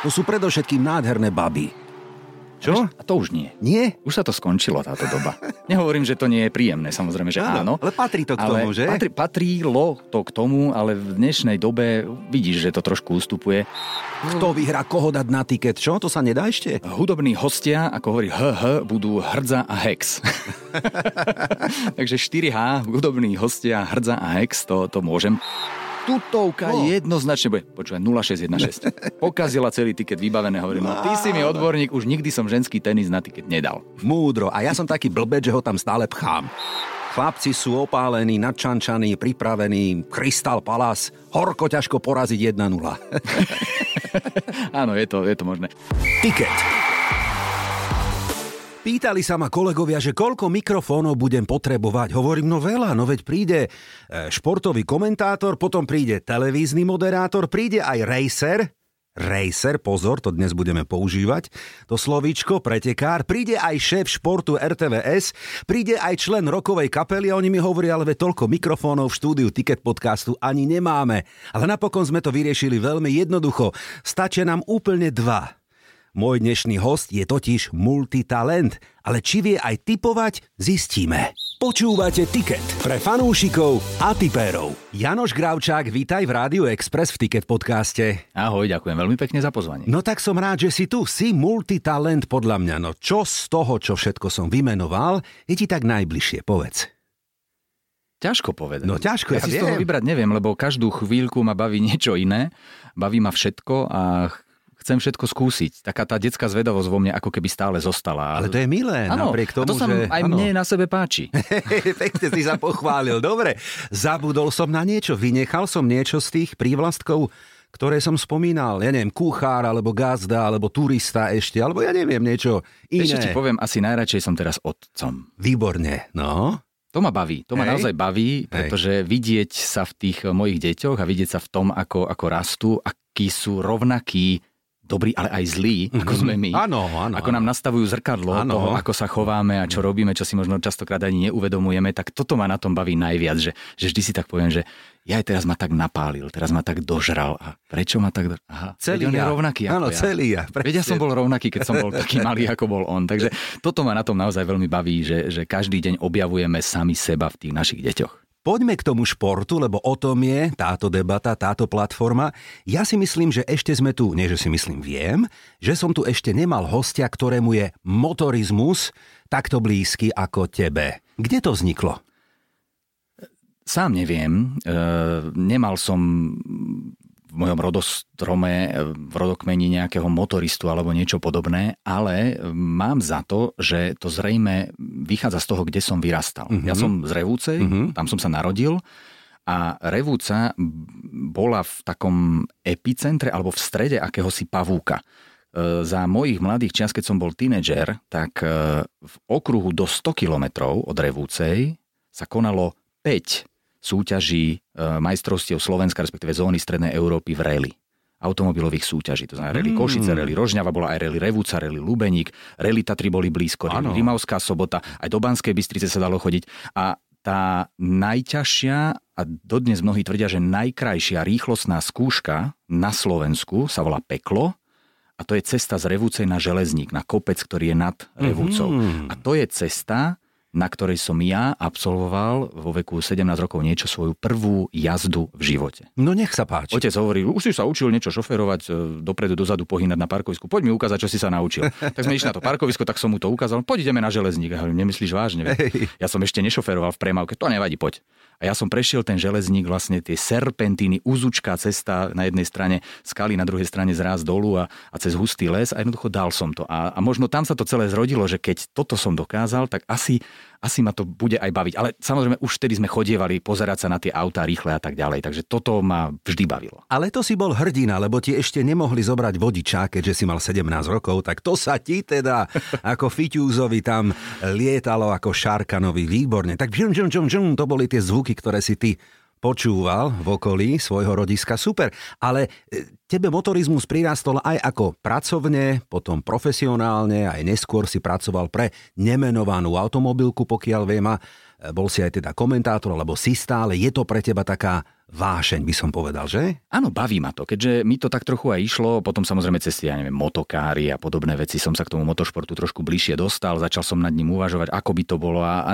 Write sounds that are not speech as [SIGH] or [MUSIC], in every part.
To sú predovšetkým nádherné baby. Čo? A to už nie. Nie? Už sa to skončilo, táto doba. Nehovorím, že to nie je príjemné, samozrejme, že áno. Ale patrí to k ale tomu, že? Patrí, patrilo to k tomu, ale v dnešnej dobe vidíš, že to trošku ustupuje. Kto vyhrá koho dať na tiket? Čo? To sa nedá ešte? Hudobní hostia, ako hovorí HH, budú Hrdza a Hex. [LAUGHS] Takže 4H, hudobní hostia Hrdza a Hex, to, to môžem. Tutovka no. jednoznačne bude, počúvaj, 0616. [LAUGHS] Pokazila celý tiket vybavené, hovorím, no ty si mi odborník, už nikdy som ženský tenis na tiket nedal. Múdro. A ja som taký blbec, že ho tam stále pchám. Chlapci sú opálení, nadčančaní, pripravení, Crystal Palace, horko ťažko poraziť 1-0. [LAUGHS] Áno, je to, je to možné. Tiket. Pýtali sa ma kolegovia, že koľko mikrofónov budem potrebovať. Hovorím, no veľa, no veď príde e, športový komentátor, potom príde televízny moderátor, príde aj racer, racer, pozor, to dnes budeme používať, to slovíčko, pretekár, príde aj šéf športu RTVS, príde aj člen rokovej kapely oni mi hovoria, ale toľko mikrofónov v štúdiu Ticket podcastu ani nemáme. Ale napokon sme to vyriešili veľmi jednoducho. Stačia nám úplne dva. Môj dnešný host je totiž multitalent, ale či vie aj typovať, zistíme. Počúvate Ticket pre fanúšikov a tipérov. Janoš Gravčák, vítaj v Rádiu Express v Ticket podcaste. Ahoj, ďakujem veľmi pekne za pozvanie. No tak som rád, že si tu. Si multitalent podľa mňa. No čo z toho, čo všetko som vymenoval, je ti tak najbližšie, povedz. Ťažko povedať. No ťažko, ja, ja si z viem. toho vybrať neviem, lebo každú chvíľku ma baví niečo iné. Baví ma všetko a chcem všetko skúsiť. Taká tá detská zvedavosť vo mne ako keby stále zostala. Ale to je milé, Áno, napriek tomu, a to sa že... aj áno. mne na sebe páči. [LAUGHS] Pekne si sa pochválil. Dobre, zabudol som na niečo, vynechal som niečo z tých prívlastkov, ktoré som spomínal. Ja neviem, kuchár, alebo gazda, alebo turista ešte, alebo ja neviem, niečo iné. Ešte ti poviem, asi najradšej som teraz otcom. Výborne, no. To ma baví, to ma Hej. naozaj baví, pretože vidieť sa v tých mojich deťoch a vidieť sa v tom, ako, ako rastú, akí sú rovnakí, dobrí, ale aj zlí, ako sme my. Mhm. Áno, áno. Ako nám nastavujú zrkadlo Áno. toho, ako sa chováme a čo robíme, čo si možno častokrát ani neuvedomujeme, tak toto ma na tom baví najviac, že, že vždy si tak poviem, že ja aj teraz ma tak napálil, teraz ma tak dožral. A prečo ma tak... Do... Aha, Celý on je ja. rovnaký ako Áno, ja. celý ja, Veď ja som bol rovnaký, keď som bol taký malý, ako bol on. Takže toto ma na tom naozaj veľmi baví, že, že každý deň objavujeme sami seba v tých našich deťoch. Poďme k tomu športu, lebo o tom je táto debata, táto platforma. Ja si myslím, že ešte sme tu, nie že si myslím, viem, že som tu ešte nemal hostia, ktorému je motorizmus takto blízky ako tebe. Kde to vzniklo? Sám neviem, e, nemal som v mojom rodostrome, v rodokmeni nejakého motoristu alebo niečo podobné, ale mám za to, že to zrejme vychádza z toho, kde som vyrastal. Mhm. Ja som z Revúcej, Mhm. tam som sa narodil a Revúca bola v takom epicentre alebo v strede akéhosi pavúka. E, Za mojich mladých čias, keď som bol tínedžer, tak e, v okruhu do 100 kilometrov od Revúcej sa konalo 5 súťaží e, majstrovstiev Slovenska, respektíve zóny Strednej Európy v rally automobilových súťaží. To znamená rally Mm. Košice, rally Rožňava, bola aj rally Revúca, rally Lubeník, rally Tatry boli blízko, rally. Rimavská sobota, aj do Banskej Bystrice sa dalo chodiť. A tá najťažšia a dodnes mnohí tvrdia, že najkrajšia rýchlostná skúška na Slovensku sa volá Peklo a to je cesta z Revúcej na Železník, na kopec, ktorý je nad Revúcou. Mhm. A to je cesta, na ktorej som ja absolvoval vo veku 17 rokov niečo svoju prvú jazdu v živote. No nech sa páči. Otec hovoril, už si sa učil niečo šoferovať, e, dopredu, dozadu pohynať na parkovisku. Poď mi ukázať, čo si sa naučil. [LAUGHS] tak sme išli na to parkovisko, tak som mu to ukázal. Poď ideme na železník. A hovorím, nemyslíš vážne? Hej. Ja som ešte nešoferoval v premávke, to nevadí, poď. A ja som prešiel ten železník, vlastne tie serpentíny, úzučká cesta na jednej strane, skaly na druhej strane zraz dolu a, a cez hustý les a jednoducho dal som to. A, a možno tam sa to celé zrodilo, že keď toto som dokázal, tak asi, asi ma to bude aj baviť. Ale samozrejme už vtedy sme chodievali pozerať sa na tie autá rýchle a tak ďalej. Takže toto ma vždy bavilo. Ale to si bol hrdina, lebo ti ešte nemohli zobrať vodiča, keďže si mal 17 rokov, tak to sa ti teda [LAUGHS] ako Fiťúzovi tam lietalo ako Šarkanovi výborne. Tak žum, žum, žum, žum, to boli tie zvuky, ktoré si ty počúval v okolí svojho rodiska. Super, ale e, tebe motorizmus prirastol aj ako pracovne, potom profesionálne, aj neskôr si pracoval pre nemenovanú automobilku, pokiaľ viem a e, bol si aj teda komentátor, alebo si stále, je to pre teba taká vášeň, by som povedal, že? Áno, baví ma to, keďže mi to tak trochu aj išlo, potom samozrejme cez ja neviem, motokári a podobné veci som sa k tomu motošportu trošku bližšie dostal, začal som nad ním uvažovať, ako by to bolo a, a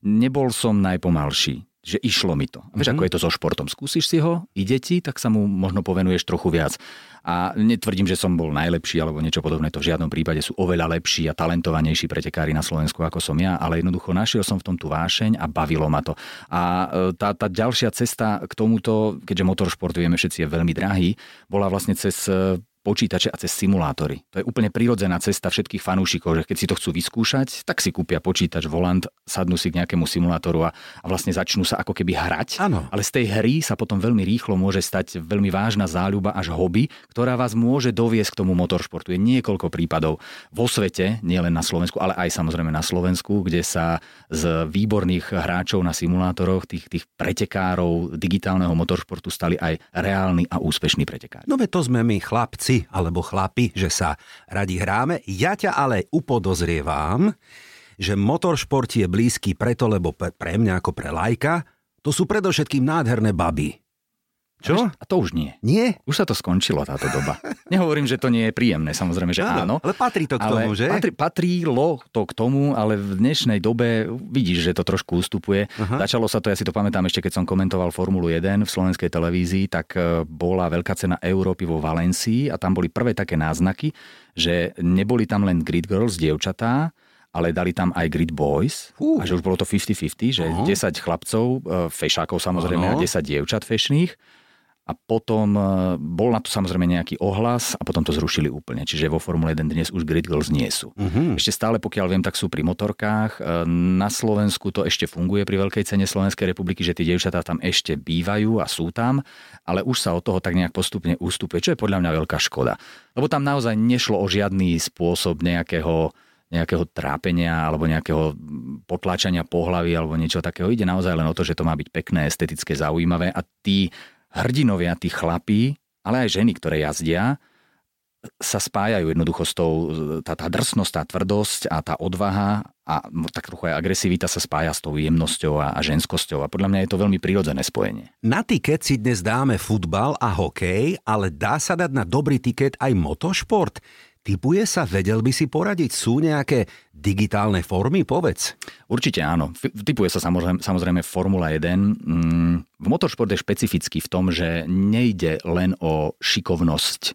nebol som najpomalší že išlo mi to. Vieš, mm-hmm. ako je to so športom. Skúsiš si ho, ide ti, tak sa mu možno povenuješ trochu viac. A netvrdím, že som bol najlepší alebo niečo podobné, to v žiadnom prípade sú oveľa lepší a talentovanejší pretekári na Slovensku ako som ja, ale jednoducho našiel som v tom tú vášeň a bavilo ma to. A e, tá, tá ďalšia cesta k tomuto, keďže motoršport vieme všetci je veľmi drahý, bola vlastne cez e, počítače a cez simulátory. To je úplne prirodzená cesta všetkých fanúšikov, že keď si to chcú vyskúšať, tak si kúpia počítač, volant, sadnú si k nejakému simulátoru a, a vlastne začnú sa ako keby hrať. Ano. Ale z tej hry sa potom veľmi rýchlo môže stať veľmi vážna záľuba až hobby, ktorá vás môže doviesť k tomu motoršportu. Je niekoľko prípadov vo svete, nielen na Slovensku, ale aj samozrejme na Slovensku, kde sa z výborných hráčov na simulátoroch, tých, tých pretekárov digitálneho motoršportu stali aj reálni a úspešní pretekári. No to sme my chlapci, alebo chlapi, že sa radi hráme. Ja ťa ale upodozrievam, že motoršport je blízky preto, lebo pre mňa ako pre lajka, to sú predovšetkým nádherné baby. Čo? A to už nie. Nie? Už sa to skončilo, táto doba. Nehovorím, že to nie je príjemné, samozrejme, že áno. Ale patrí to k ale tomu, že? Patrí, patrilo to k tomu, ale v dnešnej dobe vidíš, že to trošku ustupuje. Aha. Začalo sa to, ja si to pamätám ešte, keď som komentoval Formulu 1 v slovenskej televízii, tak e, bola veľká cena Európy vo Valencii a tam boli prvé také náznaky, že neboli tam len grid girls, dievčatá, ale dali tam aj Grid Boys uh. a že už bolo to 50-50, že uh-huh. 10 chlapcov, e, fešákov samozrejme uh-huh. a 10 dievčat fešných a potom e, bol na to samozrejme nejaký ohlas a potom to zrušili úplne. Čiže vo Formule 1 dnes už grid girls nie sú. Uh-huh. Ešte stále, pokiaľ viem, tak sú pri motorkách. E, na Slovensku to ešte funguje pri veľkej cene Slovenskej republiky, že tie dievčatá tam ešte bývajú a sú tam, ale už sa od toho tak nejak postupne ústupuje, čo je podľa mňa veľká škoda. Lebo tam naozaj nešlo o žiadny spôsob nejakého nejakého trápenia alebo nejakého potláčania pohlavy alebo niečo takého. Ide naozaj len o to, že to má byť pekné, estetické, zaujímavé a tí hrdinovia, tí chlapí, ale aj ženy, ktoré jazdia, sa spájajú jednoducho s tou, tá, tá drsnosť, tá tvrdosť a tá odvaha a tak trochu aj agresivita sa spája s tou jemnosťou a, a ženskosťou a podľa mňa je to veľmi prirodzené spojenie. Na tiket si dnes dáme futbal a hokej, ale dá sa dať na dobrý tiket aj motošport? Typuje sa, vedel by si poradiť? Sú nejaké digitálne formy, povedz? Určite áno. Typuje sa samozrejme, samozrejme Formula 1. Mm, v motoršport je špecifický v tom, že nejde len o šikovnosť e,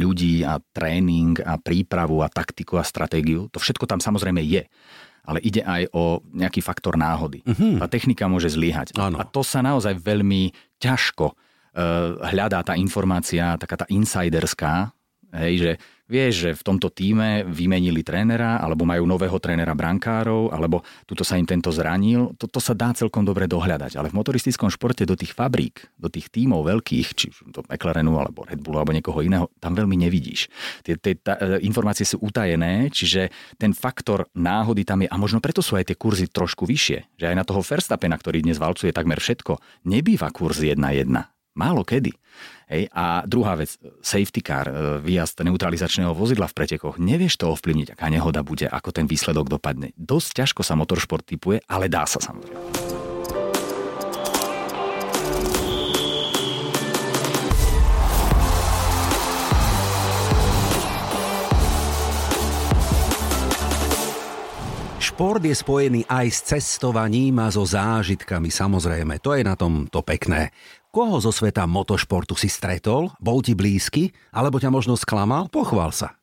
ľudí a tréning a prípravu a taktiku a stratégiu. To všetko tam samozrejme je. Ale ide aj o nejaký faktor náhody. Uh-huh. Tá technika môže zlyhať. A to sa naozaj veľmi ťažko uh, hľadá tá informácia, taká tá insiderská, hej, že vieš, že v tomto týme vymenili trénera, alebo majú nového trénera brankárov, alebo tuto sa im tento zranil. Toto sa dá celkom dobre dohľadať. Ale v motoristickom športe do tých fabrík, do tých tímov veľkých, či do McLarenu, alebo Red Bullu, alebo niekoho iného, tam veľmi nevidíš. Tie, tie tá, e, informácie sú utajené, čiže ten faktor náhody tam je. A možno preto sú aj tie kurzy trošku vyššie. Že aj na toho Verstappena, ktorý dnes valcuje takmer všetko, nebýva kurz 1-1. Málo kedy. Hej. A druhá vec, safety car, e, výjazd neutralizačného vozidla v pretekoch. Nevieš to ovplyvniť, aká nehoda bude, ako ten výsledok dopadne. Dosť ťažko sa motoršport typuje, ale dá sa samozrejme. Šport je spojený aj s cestovaním a so zážitkami, samozrejme. To je na tom to pekné. Koho zo sveta motošportu si stretol? Bol ti blízky? Alebo ťa možno sklamal? Pochvál sa.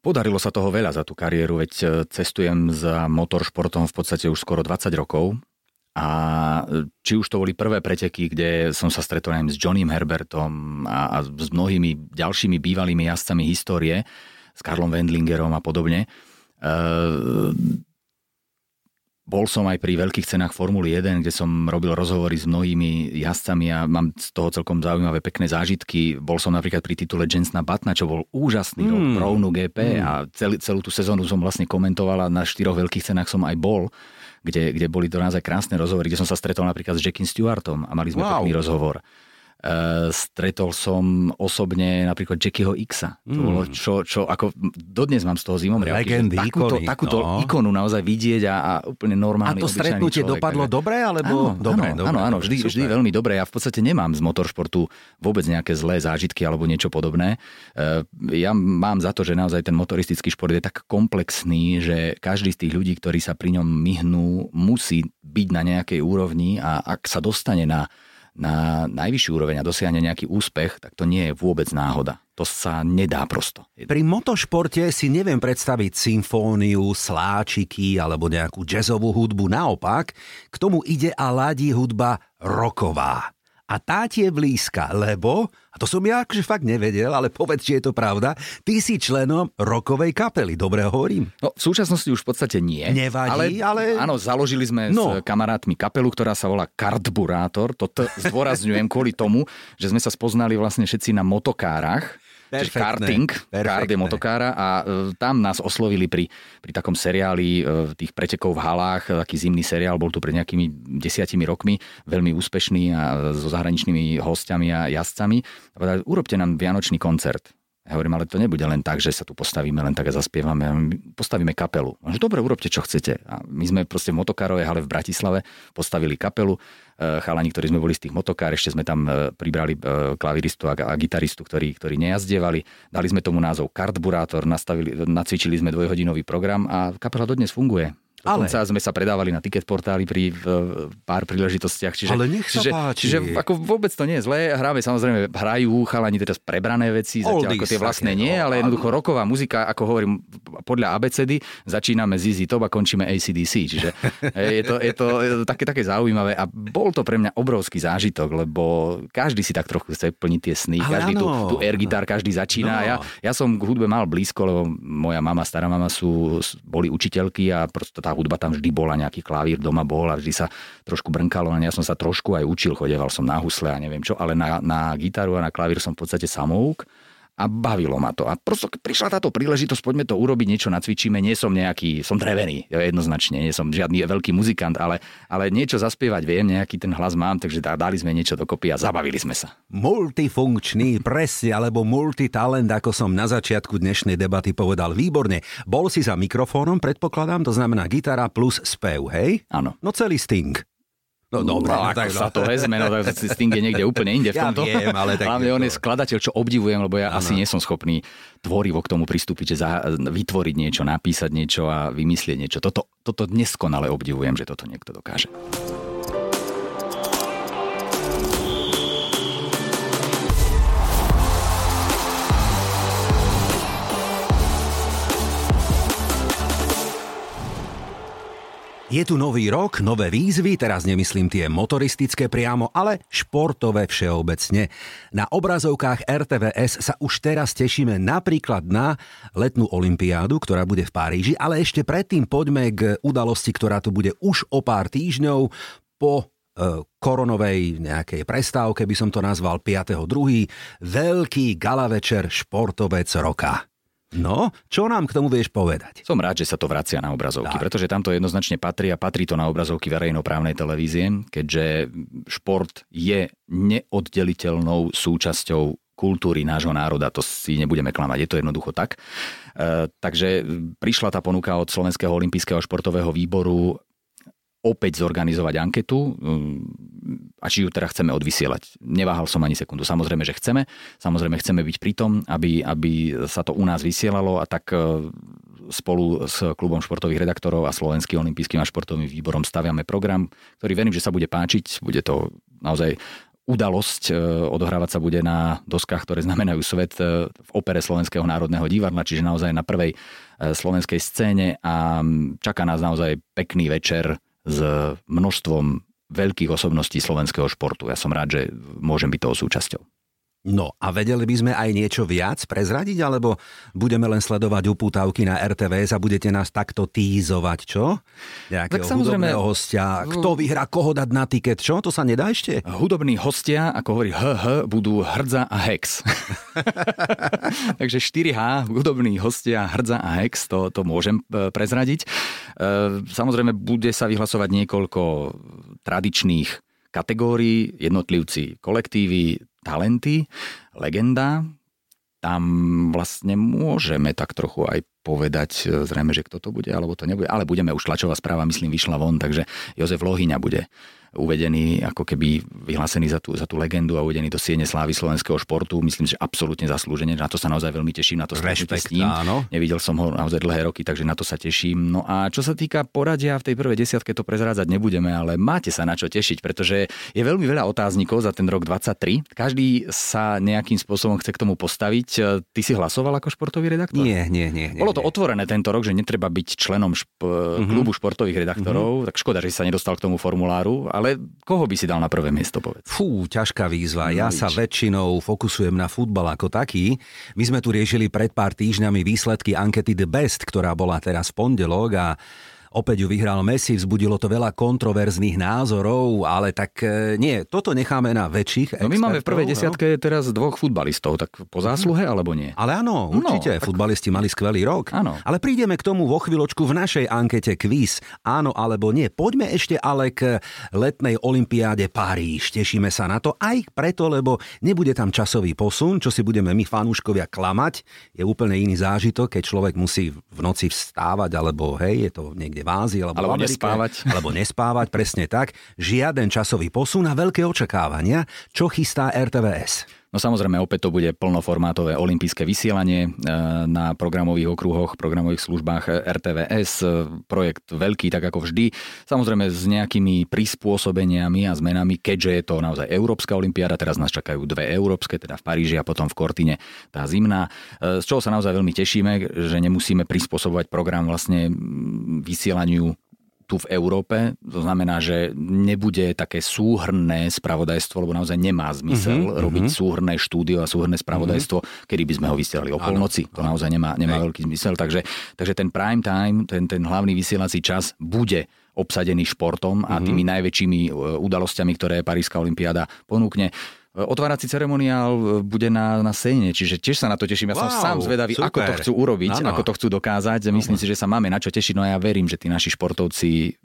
Podarilo sa toho veľa za tú kariéru, veď e, cestujem za motoršportom v podstate už skoro 20 rokov. A e, či už to boli prvé preteky, kde som sa stretol aj s Johnnym Herbertom a, a s mnohými ďalšími bývalými jazdcami histórie, s Karlom Wendlingerom a podobne. E, bol som aj pri veľkých cenách Formuly 1, kde som robil rozhovory s mnohými jazdcami a mám z toho celkom zaujímavé pekné zážitky. Bol som napríklad pri titule Jensna Batna, čo bol úžasný mm. rok pro GP mm. a celý, celú tú sezónu som vlastne komentoval a na štyroch veľkých cenách som aj bol kde, kde boli to naozaj krásne rozhovory, kde som sa stretol napríklad s Jackiem Stewartom a mali sme wow. pekný rozhovor. Uh, stretol som osobne napríklad Jackieho Xa. Mm. To bolo čo, čo ako dodnes mám z toho zimom Legendy, takúto, ikony, takúto no. ikonu naozaj vidieť a, a úplne normálny A to stretnutie človek, dopadlo takže... dobre? Alebo... Áno, dobre, áno, dobre, áno, áno dobre, vždy, super. vždy veľmi dobre. Ja v podstate nemám z motoršportu vôbec nejaké zlé zážitky alebo niečo podobné. Uh, ja mám za to, že naozaj ten motoristický šport je tak komplexný, že každý z tých ľudí, ktorí sa pri ňom myhnú, musí byť na nejakej úrovni a ak sa dostane na na najvyššiu úroveň a dosiahne nejaký úspech, tak to nie je vôbec náhoda. To sa nedá prosto. Pri motošporte si neviem predstaviť symfóniu, sláčiky alebo nejakú jazzovú hudbu. Naopak, k tomu ide a ladí hudba roková. A tá ti je blízka, lebo, a to som ja akože fakt nevedel, ale povedz, či je to pravda, ty si členom rokovej kapely, dobre hovorím? No, v súčasnosti už v podstate nie. Nevadí, ale... Áno, založili sme No. s kamarátmi kapelu, ktorá sa volá Kartburátor. To t- [LAUGHS] zdôrazňujem kvôli tomu, že sme sa spoznali vlastne všetci na motokárach. Čiže Perfektné, karting, perfektné. kart je motokára a e, tam nás oslovili pri, pri takom seriáli e, tých pretekov v halách, e, taký zimný seriál, bol tu pred nejakými desiatimi rokmi, veľmi úspešný a so zahraničnými hostiami a jazdcami. A povedali, urobte nám vianočný koncert. Ja hovorím, ale to nebude len tak, že sa tu postavíme len tak a zaspievame. Postavíme kapelu. Že dobre, urobte, čo chcete. A my sme proste v motokárovej hale v Bratislave postavili kapelu. E, Chalani, ktorí sme boli z tých motokár, ešte sme tam e, pribrali e, klaviristu a, a gitaristu, ktorí, ktorí nejazdievali. Dali sme tomu názov Kartburátor, nastavili, nacvičili sme dvojhodinový program a kapela dodnes funguje. Ale- Dokonca sme sa predávali na ticket portáli pri v, pár príležitostiach. Čiže, Ale nech sa čiže, páči. čiže ako vôbec to nie je zlé. Hráme samozrejme, hrajú chalani teraz prebrané veci, zatiaľ ako Oldies tie vlastné nie, no, ale jednoducho roková muzika, ako hovorím, podľa ABCD, začíname ZZ Top a končíme ACDC. Čiže [LAUGHS] je to, je to také, také zaujímavé a bol to pre mňa obrovský zážitok, lebo každý si tak trochu chce plniť tie sny, Ale každý tú, áno. tú air gitar, každý začína. No. Ja, ja som k hudbe mal blízko, lebo moja mama, stará mama sú, boli učiteľky a prosto tá hudba tam vždy bola, nejaký klavír doma bol a vždy sa trošku brnkalo, ja som sa trošku aj učil, chodeval som na husle a neviem čo, ale na, na gitaru a na klavír som v podstate samouk a bavilo ma to. A prosto prišla táto príležitosť, poďme to urobiť, niečo nacvičíme. Nie som nejaký, som drevený, jednoznačne, nie som žiadny veľký muzikant, ale, ale niečo zaspievať viem, nejaký ten hlas mám, takže dali sme niečo dokopy a zabavili sme sa. Multifunkčný, presne, alebo multitalent, ako som na začiatku dnešnej debaty povedal. Výborne. Bol si za mikrofónom, predpokladám, to znamená gitara plus spev, hej? Áno. No celý Sting. No dobre, no, no, ako tak, sa to vezme, no tak Sting je niekde úplne inde v Ja tomto. viem, ale tak Hlavne on je skladateľ, čo obdivujem, lebo ja asi nie som schopný tvorivo k tomu pristúpiť, že za, vytvoriť niečo, napísať niečo a vymyslieť niečo. Toto, toto neskonale obdivujem, že toto niekto dokáže. Je tu nový rok, nové výzvy, teraz nemyslím tie motoristické priamo, ale športové všeobecne. Na obrazovkách RTVS sa už teraz tešíme napríklad na letnú olympiádu, ktorá bude v Paríži, ale ešte predtým poďme k udalosti, ktorá tu bude už o pár týždňov po e, koronovej nejakej prestávke, by som to nazval 5.2. Veľký gala večer športovec roka. No, čo nám k tomu vieš povedať? Som rád, že sa to vracia na obrazovky, Tak. pretože tam to jednoznačne patrí a patrí to na obrazovky verejnoprávnej televízie, keďže šport je neoddeliteľnou súčasťou kultúry nášho národa, to si nebudeme klamať, je to jednoducho tak. E, takže prišla tá ponuka od Slovenského olympijského športového výboru opäť zorganizovať anketu a či ju teda chceme odvysielať. Neváhal som ani sekundu. Samozrejme, že chceme. Samozrejme, chceme byť pri tom, aby, aby sa to u nás vysielalo a tak e, spolu s klubom športových redaktorov a Slovenským olympijským a športovým výborom staviame program, ktorý verím, že sa bude páčiť. Bude to naozaj udalosť. e, Odohrávať sa bude na doskách, ktoré znamenajú svet e, v opere Slovenského národného divadla, čiže naozaj na prvej slovenskej scéne a čaká nás naozaj pekný večer s množstvom veľkých osobností slovenského športu. Ja som rád, že môžem byť toho súčasťou. No a vedeli by sme aj niečo viac prezradiť, alebo budeme len sledovať upútavky na RTVS a budete nás takto tízovať, čo? Nejakého Tak samozrejme- hudobného hostia, kto vyhrá, koho dať na tiket, čo? To sa nedá ešte? Hudobní hostia, ako hovorí HH, budú Hrdza a Hex. [LAUGHS] Takže 4H, hudobní hostia Hrdza a Hex, to, to môžem e, prezradiť. E, Samozrejme, bude sa vyhlasovať niekoľko tradičných kategórií, jednotlivci, kolektívy. Talenty, legenda, tam vlastne môžeme tak trochu aj povedať, e, zrejme, že kto to bude, alebo to nebude, ale budeme už tlačová správa, myslím, vyšla von, takže Jozef Lohyňa bude uvedený, ako keby vyhlásený za tú, za tú legendu a uvedený do siene slávy slovenského športu. Myslím, že absolútne zaslúžene. Na to sa naozaj veľmi teším, na to Rešpekt, s ním. Áno. Nevidel som ho naozaj dlhé roky, takže na to sa teším. No a čo sa týka poradia v tej prvej desiatke, to prezrádzať nebudeme, ale máte sa na čo tešiť, pretože je veľmi veľa otáznikov za ten rok 23. Každý sa nejakým spôsobom chce k tomu postaviť. Ty si hlasoval ako športový redaktor? Nie, nie, nie. nie Bolo to nie. otvorené tento rok, že netreba byť členom šp- mm-hmm. klubu športových redaktorov, mm-hmm. tak škoda, že si sa nedostal k tomu formuláru, ale koho by si dal na prvé miesto, povedz? Fú, ťažká výzva. No, ja sa väčšinou fokusujem na futbal ako taký. My sme tu riešili pred pár týždňami výsledky ankety The Best, ktorá bola teraz v pondelok a Opäť ju vyhral Messi, vzbudilo to veľa kontroverzných názorov, ale tak e, nie, toto necháme na väčších No my máme v prvej desiatke no? teraz dvoch futbalistov, tak po zásluhe alebo nie? Ale áno, no, určite, no, tak... futbalisti mali skvelý rok. Áno. Ale prídeme k tomu vo chvíľočku v našej ankete quiz. Áno alebo nie. Poďme ešte ale k letnej olympiáde Paríž. Tešíme sa na to aj preto, lebo nebude tam časový posun, čo si budeme my fanúškovia klamať. Je úplne iný zážitok, keď človek musí v noci vstávať, alebo hej, je to niekde niekde v Ázii alebo, alebo v Amerike, nespávať. [LAUGHS] Alebo nespávať, presne tak. Žiaden časový posun a veľké očakávania. Čo chystá RTVS? No samozrejme, opäť to bude plnoformátové olympijské vysielanie e, na programových okruhoch, programových službách RTVS. Projekt veľký, tak ako vždy. Samozrejme s nejakými prispôsobeniami a zmenami, keďže je to naozaj Európska olimpiáda, teraz nás čakajú dve európske, teda v Paríži a potom v Kortine tá zimná. E, z čoho sa naozaj veľmi tešíme, že nemusíme prispôsobovať program vlastne vysielaniu tu v Európe. To znamená, že nebude také súhrné spravodajstvo, lebo naozaj nemá zmysel uh-huh, robiť súhrné štúdio a súhrné spravodajstvo, uh-huh. kedy by sme ho vysielali o polnoci. To naozaj nemá, nemá veľký zmysel. Takže, takže ten prime time, ten, ten hlavný vysielací čas bude obsadený športom a tými najväčšími e, udalosťami, ktoré Paríska Olympiáda ponúkne. Otvárací ceremoniál e, bude na, na scéne, čiže tiež sa na to teším. Ja wow, som sám zvedavý, super. ako to chcú urobiť, ano. ako to chcú dokázať. Myslím si, že sa máme na čo tešiť, no ja verím, že tí naši športovci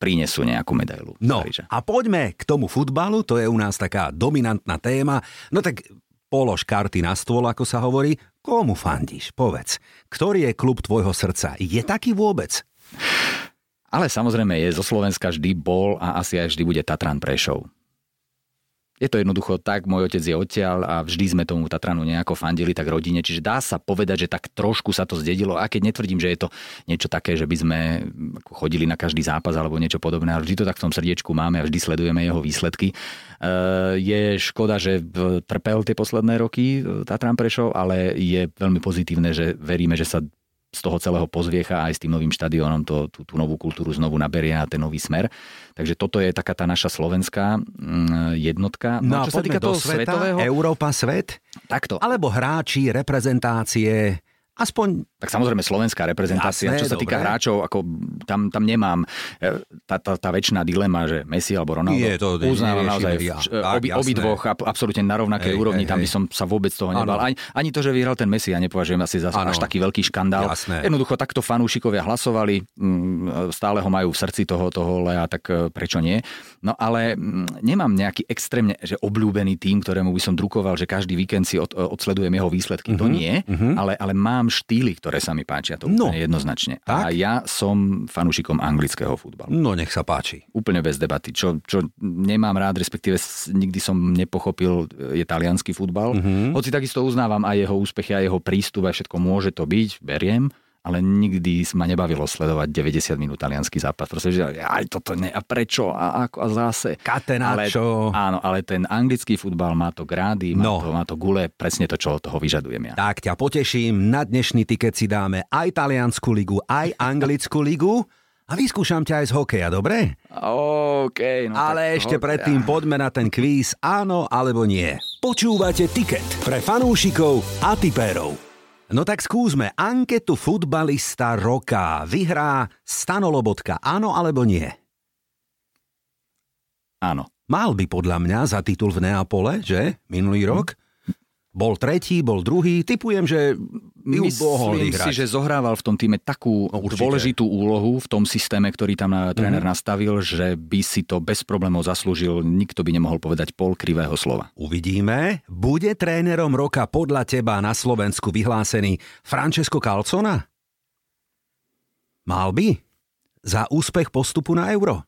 prinesú nejakú medailu. No a poďme k tomu futbalu, to je u nás taká dominantná téma. No tak polož karty na stôl, ako sa hovorí. Komu fandíš? Povedz. Ktorý je klub tvojho srdca? Je taký vôbec? Ale samozrejme je, zo Slovenska vždy bol a asi aj vždy bude Tatran Prešov je to jednoducho tak, môj otec je odtiaľ a vždy sme tomu Tatranu nejako fandili, tak rodine, čiže dá sa povedať, že tak trošku sa to zdedilo, a keď netvrdím, že je to niečo také, že by sme chodili na každý zápas alebo niečo podobné, ale vždy to tak v tom srdiečku máme a vždy sledujeme jeho výsledky. E, je škoda, že trpel tie posledné roky e, Tatran Prešov, ale je veľmi pozitívne, že veríme, že sa z toho celého pozviecha aj s tým novým štadiónom to, tú, tú novú kultúru znovu naberie a ten nový smer. Takže toto je taká tá naša slovenská mm, jednotka. No, no a čo sa týka toho sveta, svetového... Európa, svet? Takto. Alebo hráči, reprezentácie, aspoň tak samozrejme slovenská reprezentácia, Jasné, čo sa týka hráčov, ako tam, tam nemám e, tá, tá, tá väčšiná dilema, že Messi alebo Ronaldo. Je to, uznávam naozaj ja. obi, obi dvoch absolútne na rovnakej hej, úrovni, hej, tam by som sa vôbec toho nebal. Ani, ani to, že vyhral ten Messi, ja nepovažujem asi za ano. až taký veľký škandál. Jasné. Jednoducho takto fanúšikovia hlasovali, mm, stále ho majú v srdci toho, toho Lea, tak e, prečo nie? No ale mm, nemám nejaký extrémne že obľúbený tým, ktorému by som drukoval, že každý víkend si od, odsledujem jeho výsledky. Uh-huh, to mhm, nie, uh-huh. ale, ale mám štýly, ktoré sa mi páčia. To no, jednoznačne. Tak? A ja som fanúšikom anglického futbalu. No nech sa páči. Úplne bez debaty. Čo, čo nemám rád, respektíve nikdy som nepochopil, je talianský futbal. Uh-huh. Hoci takisto uznávam aj jeho úspechy a jeho prístup a všetko môže to byť, beriem ale nikdy ma nebavilo sledovať 90 minút talianský zápas. Proste, že aj toto ne, a prečo a ako a zase. Catenaccio. Ale, áno, ale ten anglický futbal má to grády, má, no. to, má to gule, presne to, čo od toho vyžadujem ja. Tak ťa poteším, na dnešný tiket si dáme aj taliansku ligu, aj anglickú ligu. A vyskúšam ťa aj z hokeja, dobre? OK. No Ale ešte hokej. predtým poďme na ten kvíz, áno alebo nie. Počúvate tiket pre fanúšikov a tipérov. No tak skúsme, anketu futbalista roka vyhrá Stano Lobotka, áno alebo nie? Áno. Mal by podľa mňa za titul v Neapole, že? Minulý rok. Bol tretí, bol druhý. Typujem, že Myslím si, že zohrával v tom týme takú No, určite. dôležitú úlohu v tom systéme, ktorý tam na- tréner Mhm. nastavil, že by si to bez problémov zaslúžil. Nikto by nemohol povedať pol krivého slova. Uvidíme. Bude trénerom roka podľa teba na Slovensku vyhlásený Francesco Calcona? Mal by? Za úspech postupu na euro?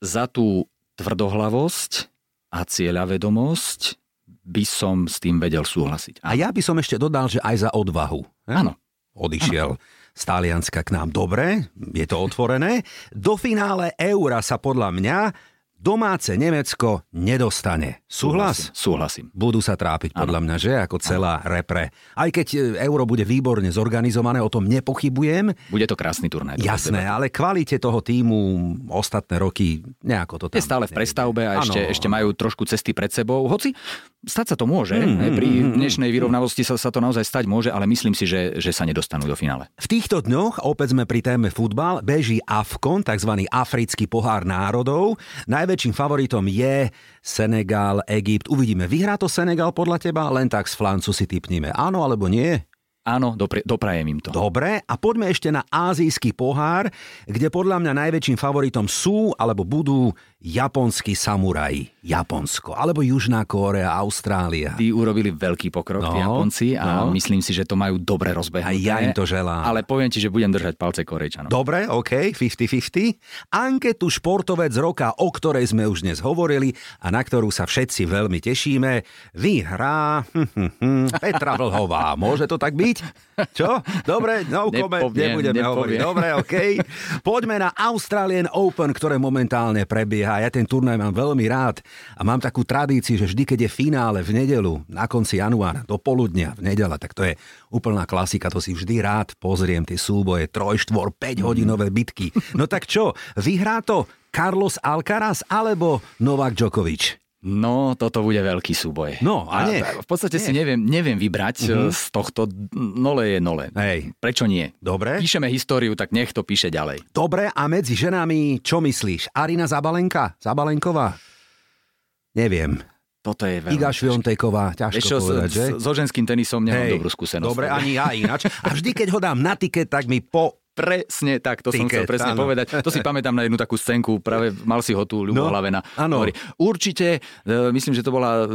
Za tú tvrdohlavosť a cieľavedomosť by som s tým vedel súhlasiť. A ja by som ešte dodal, že aj za odvahu. Áno. Odišiel z Talianska k nám. Dobre, je to otvorené. Do finále eura sa podľa mňa domáce Nemecko nedostane. Súhlas? Súhlasím. Budú sa trápiť podľa mňa, že? Ako celá repre. Aj keď e, euro bude výborne zorganizované, o tom nepochybujem. Bude to krásny turnaj. Jasné, ale kvalite toho týmu ostatné roky nejako to tam... Je stále v prestavbe a ešte, ešte majú trošku cesty pred sebou. Hoci stať sa to môže. Mm, Mm, Pri mm, mm, dnešnej vyrovnavosti sa, sa to naozaj stať môže, ale myslím si, že, že sa nedostanú do finále. V týchto dňoch, opäť sme pri téme futbal, beží AFCON, tzv. Africký pohár národov. Najväčším favoritom je Senegal, Egypt. Uvidíme, vyhrá to Senegal podľa teba? Len tak z flancu si typníme. Áno alebo nie? Áno, dopre, doprajem im to. Dobre, a poďme ešte na azijský pohár, kde podľa mňa najväčším favoritom sú alebo budú japonskí samuraji. Japonsko, alebo Južná Kórea, Austrália. Tí urobili veľký pokrok, tí No, Japonci, a no. myslím si, že to majú dobre rozbehnuté. A ja im to želám. Ale poviem ti, že budem držať palce Korejčanom. Dobre, OK, 50-50. Anketu športovec roka, o ktorej sme už dnes hovorili a na ktorú sa všetci veľmi tešíme, vyhrá [LAUGHS] Petra Vlhová. Môže to tak byť? Čo? Dobre, no [LAUGHS] comment, nebudeme nepoviem. hovoriť. Dobre, OK. Poďme na Australian Open, ktoré momentálne prebieha. Ja ten turnaj mám veľmi rád a mám takú tradíciu, že vždy, keď je finále v nedelu, na konci januára, do poludnia v nedela, tak to je úplná klasika, to si vždy rád pozriem, tie súboje, troj, štvor, 5 hodinové bitky. No tak čo, vyhrá to Carlos Alcaraz alebo Novak Djokovic? No, toto bude veľký súboj. No, a nech. v podstate si neviem, neviem vybrať uh-huh. z tohto. Nole je nole. Hej. Prečo nie? Dobre. Píšeme históriu, tak nech to píše ďalej. Dobre, a medzi ženami, čo myslíš? Arina Zabalenka? Zabalenková? Neviem. Toto je veľmi... Iga Švionteková, ťažko Vieš povedať, s- že? so ženským tenisom nemám Hej, dobrú skúsenosť. Dobre, ani ja ináč. A vždy, keď ho dám na tiket, tak mi po... Presne tak, to som Tiket, chcel presne áno. povedať. To si [LAUGHS] pamätám na jednu takú scénku, práve mal si ho tu Ľubo No, Hlavena. áno. Hovorí, určite, e, myslím, že to bola e,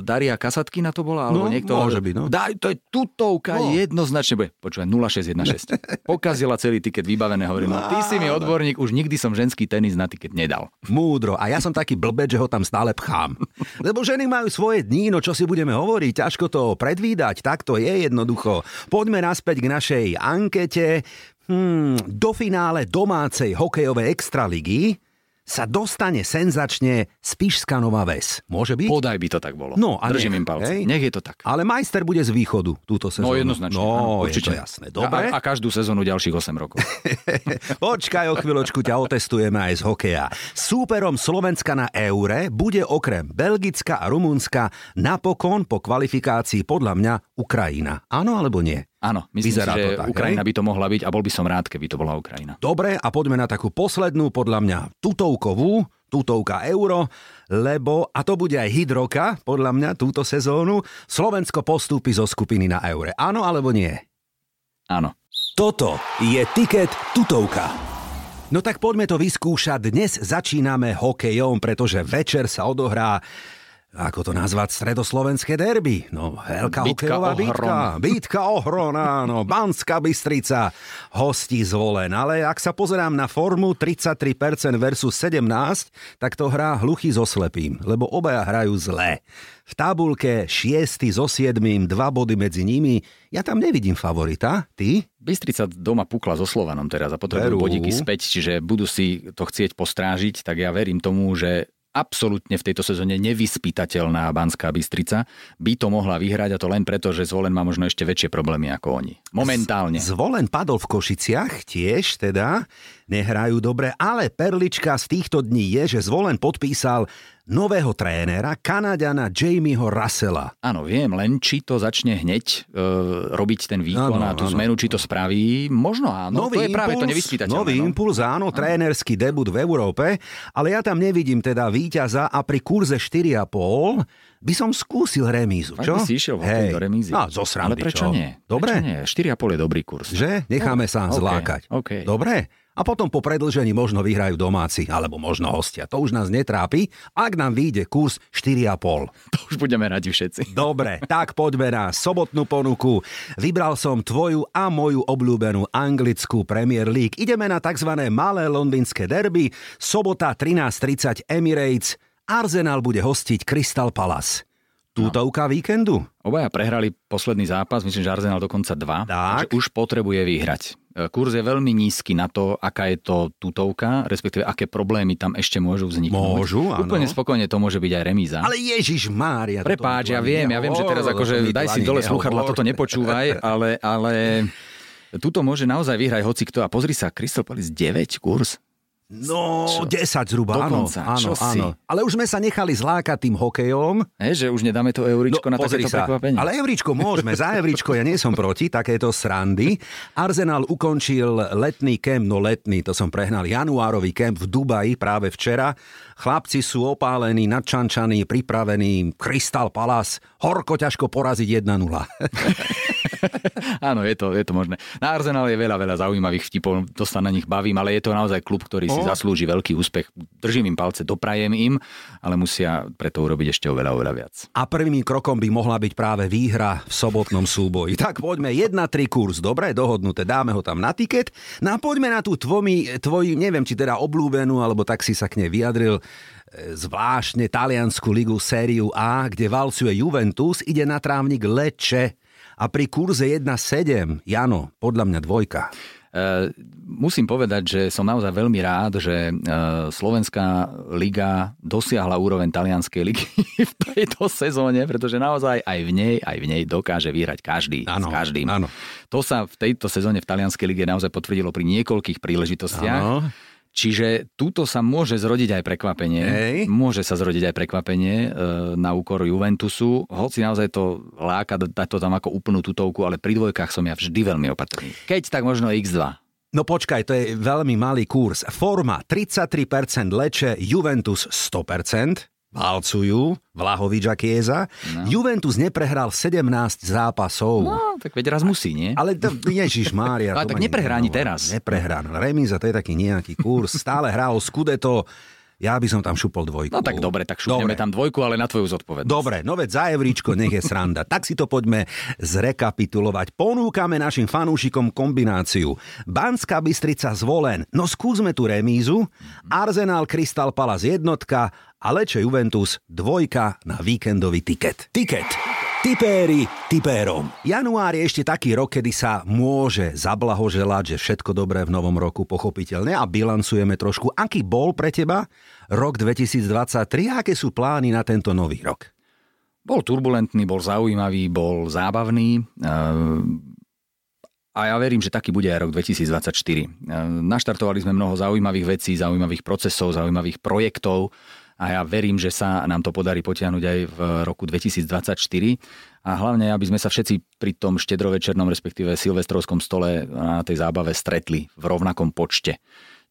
Daria Kasatkina to bola, alebo No, niekto. môže byť, no. Daj, to je tutovka, No. jednoznačne bude. Počúvaj, 0616. [LAUGHS] Pokazila celý tiket vybavené, hovorím, no, ty si mi odborník, už nikdy som ženský tenis na tiket nedal. Múdro. A ja som taký blbec, že ho tam stále pchám. [LAUGHS] Lebo ženy majú svoje dní, no čo si budeme hovoriť, ťažko to predvídať, tak to je jednoducho. Poďme naspäť k našej ankete. Hmm, do finále domácej hokejovej extraligy sa dostane senzačne Spišská Nová Ves. Môže byť? Podaj by to tak bolo. No, a Držím nech, im palce. hej. Nech je to tak. Ale majster bude z východu túto sezónu. No jednoznačne. No, áno, je určite. to jasné. Dobre. A, a každú sezónu ďalších 8 rokov. [LAUGHS] Počkaj, o chvíľočku ťa otestujeme aj z hokeja. Súperom Slovenska na Eure bude okrem Belgicka a Rumunska napokon po kvalifikácii podľa mňa Ukrajina. Áno alebo nie? Áno, myslím Vyzerá si, to že tak, Ukrajina hej? by to mohla byť a bol by som rád, keby to bola Ukrajina. Dobre, a poďme na takú poslednú, podľa mňa tutovkovú, tutovka euro, lebo, a to bude aj hit roka, podľa mňa, túto sezónu, Slovensko postúpi zo skupiny na Eure. Áno alebo nie? Áno. Toto je tiket tutovka. No tak poďme to vyskúšať. Dnes začíname hokejom, pretože večer sa odohrá ako to nazvať, stredoslovenské derby. No, veľká Bitka hokejová bitka. [LAUGHS] Bitka o hron, áno. Banská Bystrica, hostí zvolen. Ale ak sa pozerám na formu 33% versus 17, tak to hrá hluchý so slepým, lebo obaja hrajú zle. V tabulke 6 so 7, dva body medzi nimi. Ja tam nevidím favorita. Ty? Bystrica doma pukla so Slovanom teraz a potrebujú Veru. bodíky späť, čiže budú si to chcieť postrážiť, tak ja verím tomu, že absolútne v tejto sezóne nevyspytateľná Banská Bystrica by to mohla vyhrať a to len preto, že Zvolen má možno ešte väčšie problémy ako oni. Momentálne. Zvolen padol v Košiciach tiež teda. Nehrajú dobre, ale perlička z týchto dní je, že zvolen podpísal nového trénera, Kanadiana Jamieho Russella. Áno, viem, len či to začne hneď e, robiť ten výkon ano, a tú ano. zmenu, či to spraví, možno áno, nový to je impuls, práve to nevyspytateľné. Nový no. impuls, áno, ano. trénerský debut v Európe, ale ja tam nevidím teda víťaza a pri kurze 4,5 by som skúsil remízu, čo? Ak by si išiel Hej. do remízy. No, zo srandy, Ale prečo čo? nie? Dobre? Prečo nie? 4,5 je dobrý kurz. Že? Necháme sa okay. zlákať. Okay. Dobre? A potom po predlžení možno vyhrajú domáci, alebo možno hostia. To už nás netrápi, ak nám vyjde kurz 4,5. To už budeme radi všetci. Dobre, tak poďme na sobotnú ponuku. Vybral som tvoju a moju obľúbenú anglickú Premier League. Ideme na tzv. malé londýnske derby. Sobota 13.30 Emirates. Arsenal bude hostiť Crystal Palace. Tútovka no. víkendu? Obaja prehrali posledný zápas, myslím, že Arsenal dokonca dva. Tak. už potrebuje vyhrať. E, kurz je veľmi nízky na to, aká je to tutovka, respektíve aké problémy tam ešte môžu vzniknúť. Môžu, áno. Úplne spokojne to môže byť aj remíza. Ale Ježiš Mária. Prepáč, ja viem, ja viem, že teraz akože daj si dole sluchadla, toto nepočúvaj, ale, ale tuto môže naozaj vyhrať hoci kto. A pozri sa, Crystal Palace 9 kurz. No, čo? 10 zhruba, Dokonca, áno, áno, čo áno. Si? Ale už sme sa nechali zlákať tým hokejom. He, že už nedáme to euričko no, na takéto sa. prekvapenie. Ale euričko môžeme, za euričko ja nie som proti, takéto srandy. Arsenal ukončil letný kemp, no letný, to som prehnal, januárový kemp v Dubaji práve včera. Chlapci sú opálení, nadčančaní, pripravení, Crystal Palace, horko ťažko poraziť 1-0. [LAUGHS] Áno, je to, je to možné. Na Arsenal je veľa, veľa zaujímavých vtipov, to sa na nich bavím, ale je to naozaj klub, ktorý si zaslúži veľký úspech. Držím im palce, doprajem im, ale musia preto urobiť ešte oveľa, oveľa viac. A prvým krokom by mohla byť práve výhra v sobotnom súboji. Tak poďme, 1-3 kurz, dobre, dohodnuté, dáme ho tam na tiket. No a poďme na tú tvomi, tvoj, neviem, či teda oblúbenú, alebo tak si sa k nej vyjadril, zvláštne taliansku ligu sériu A, kde valcuje Juventus, ide na trávnik Leče a pri kurze 1,7, Jano, podľa mňa dvojka. Uh, musím povedať, že som naozaj veľmi rád, že uh, Slovenská liga dosiahla úroveň talianskej ligy [LAUGHS] v tejto sezóne, pretože naozaj aj v nej, aj v nej dokáže vyhrať každý ano, s každým. Ano. To sa v tejto sezóne v talianskej lige naozaj potvrdilo pri niekoľkých príležitostiach. Ano. Čiže túto sa môže zrodiť aj prekvapenie. Hej. Môže sa zrodiť aj prekvapenie e, na úkor Juventusu. Hoci naozaj to láka dať to tam ako úplnú tutovku, ale pri dvojkách som ja vždy veľmi opatrný. Keď tak možno X2. No počkaj, to je veľmi malý kurz. Forma 33% leče, Juventus 100% valcujú Vlahovič a Kieza. No. Juventus neprehral 17 zápasov. No, tak veď raz musí, nie? Ale to, Ježiš Mária. [LAUGHS] Ale tak neprehrá ani teraz. Neprehrá. Remíza, to je taký nejaký kurz. Stále hral Scudetto ja by som tam šupol dvojku. No tak dobre, tak šupneme dobre. tam dvojku, ale na tvoju zodpovednosť. Dobre, no veď za evríčko, nech je sranda. [LAUGHS] tak si to poďme zrekapitulovať. Ponúkame našim fanúšikom kombináciu. Banská Bystrica zvolen, no skúsme tú remízu. Arsenal Crystal Palace jednotka a Leče Juventus dvojka na víkendový tiket. Tiket. Tipéri tipérom. Január je ešte taký rok, kedy sa môže zablahoželať, že všetko dobré v novom roku pochopiteľne a bilancujeme trošku. Aký bol pre teba rok 2023 a aké sú plány na tento nový rok? Bol turbulentný, bol zaujímavý, bol zábavný. Ehm, a ja verím, že taký bude aj rok 2024. Ehm, naštartovali sme mnoho zaujímavých vecí, zaujímavých procesov, zaujímavých projektov a ja verím, že sa nám to podarí potiahnuť aj v roku 2024 a hlavne, aby sme sa všetci pri tom štedrovečernom, respektíve silvestrovskom stole na tej zábave stretli v rovnakom počte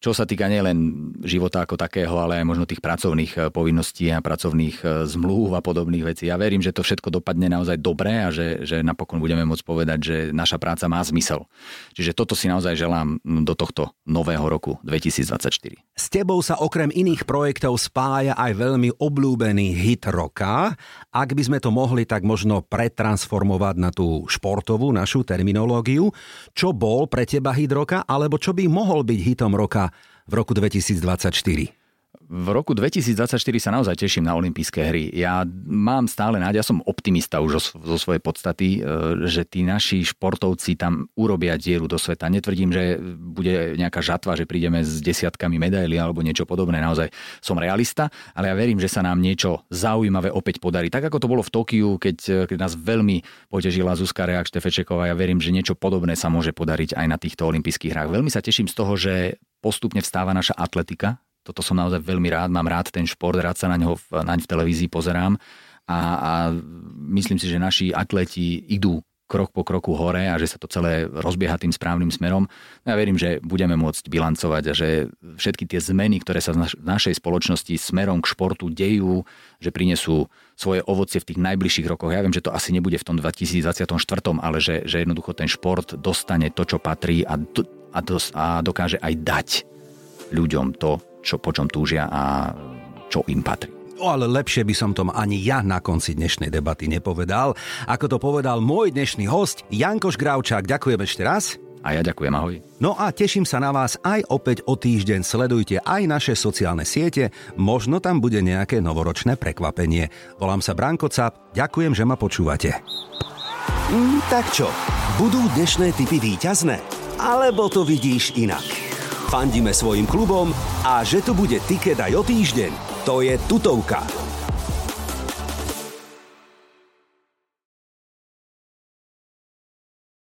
čo sa týka nielen života ako takého, ale aj možno tých pracovných eh, povinností a pracovných eh, zmluv a podobných vecí. Ja verím, že to všetko dopadne naozaj dobre a že, že napokon budeme môcť povedať, že naša práca má zmysel. Čiže toto si naozaj želám hm, do tohto nového roku 2024. S tebou sa okrem iných projektov spája aj veľmi obľúbený hit roka. Ak by sme to mohli tak možno pretransformovať na tú športovú našu terminológiu, čo bol pre teba hit roka, alebo čo by mohol byť hitom roka v roku 2024? V roku 2024 sa naozaj teším na olympijské hry. Ja mám stále nádej, ja som optimista už zo svojej podstaty, e, že tí naši športovci tam urobia dieru do sveta. Netvrdím, že bude nejaká žatva, že prídeme s desiatkami medailí alebo niečo podobné. Naozaj som realista, ale ja verím, že sa nám niečo zaujímavé opäť podarí. Tak ako to bolo v Tokiu, keď, keď nás veľmi potežila Zuzka Reak Štefečeková, ja verím, že niečo podobné sa môže podariť aj na týchto olympijských hrách. Veľmi sa teším z toho, že postupne vstáva naša atletika. Toto som naozaj veľmi rád, mám rád ten šport, rád sa na ňo v, naň v televízii pozerám a, a myslím si, že naši atleti idú krok po kroku hore a že sa to celé rozbieha tým správnym smerom. Ja verím, že budeme môcť bilancovať a že všetky tie zmeny, ktoré sa v našej spoločnosti smerom k športu dejú, že prinesú svoje ovocie v tých najbližších rokoch. Ja viem, že to asi nebude v tom 2024, ale že, že jednoducho ten šport dostane to, čo patrí a, do, a, dos, a dokáže aj dať ľuďom to, čo, po čom túžia a čo im patrí. O, ale lepšie by som tom ani ja na konci dnešnej debaty nepovedal. Ako to povedal môj dnešný host, Jankoš Gravčák. Ďakujem ešte raz. A ja ďakujem, ahoj. No a teším sa na vás aj opäť o týždeň. Sledujte aj naše sociálne siete, možno tam bude nejaké novoročné prekvapenie. Volám sa Branko Cap, ďakujem, že ma počúvate. Mm, tak čo, budú dnešné typy výťazné? Alebo to vidíš inak? Fandíme svojim klubom a že tu bude tiket aj o týždeň, to je tutovka.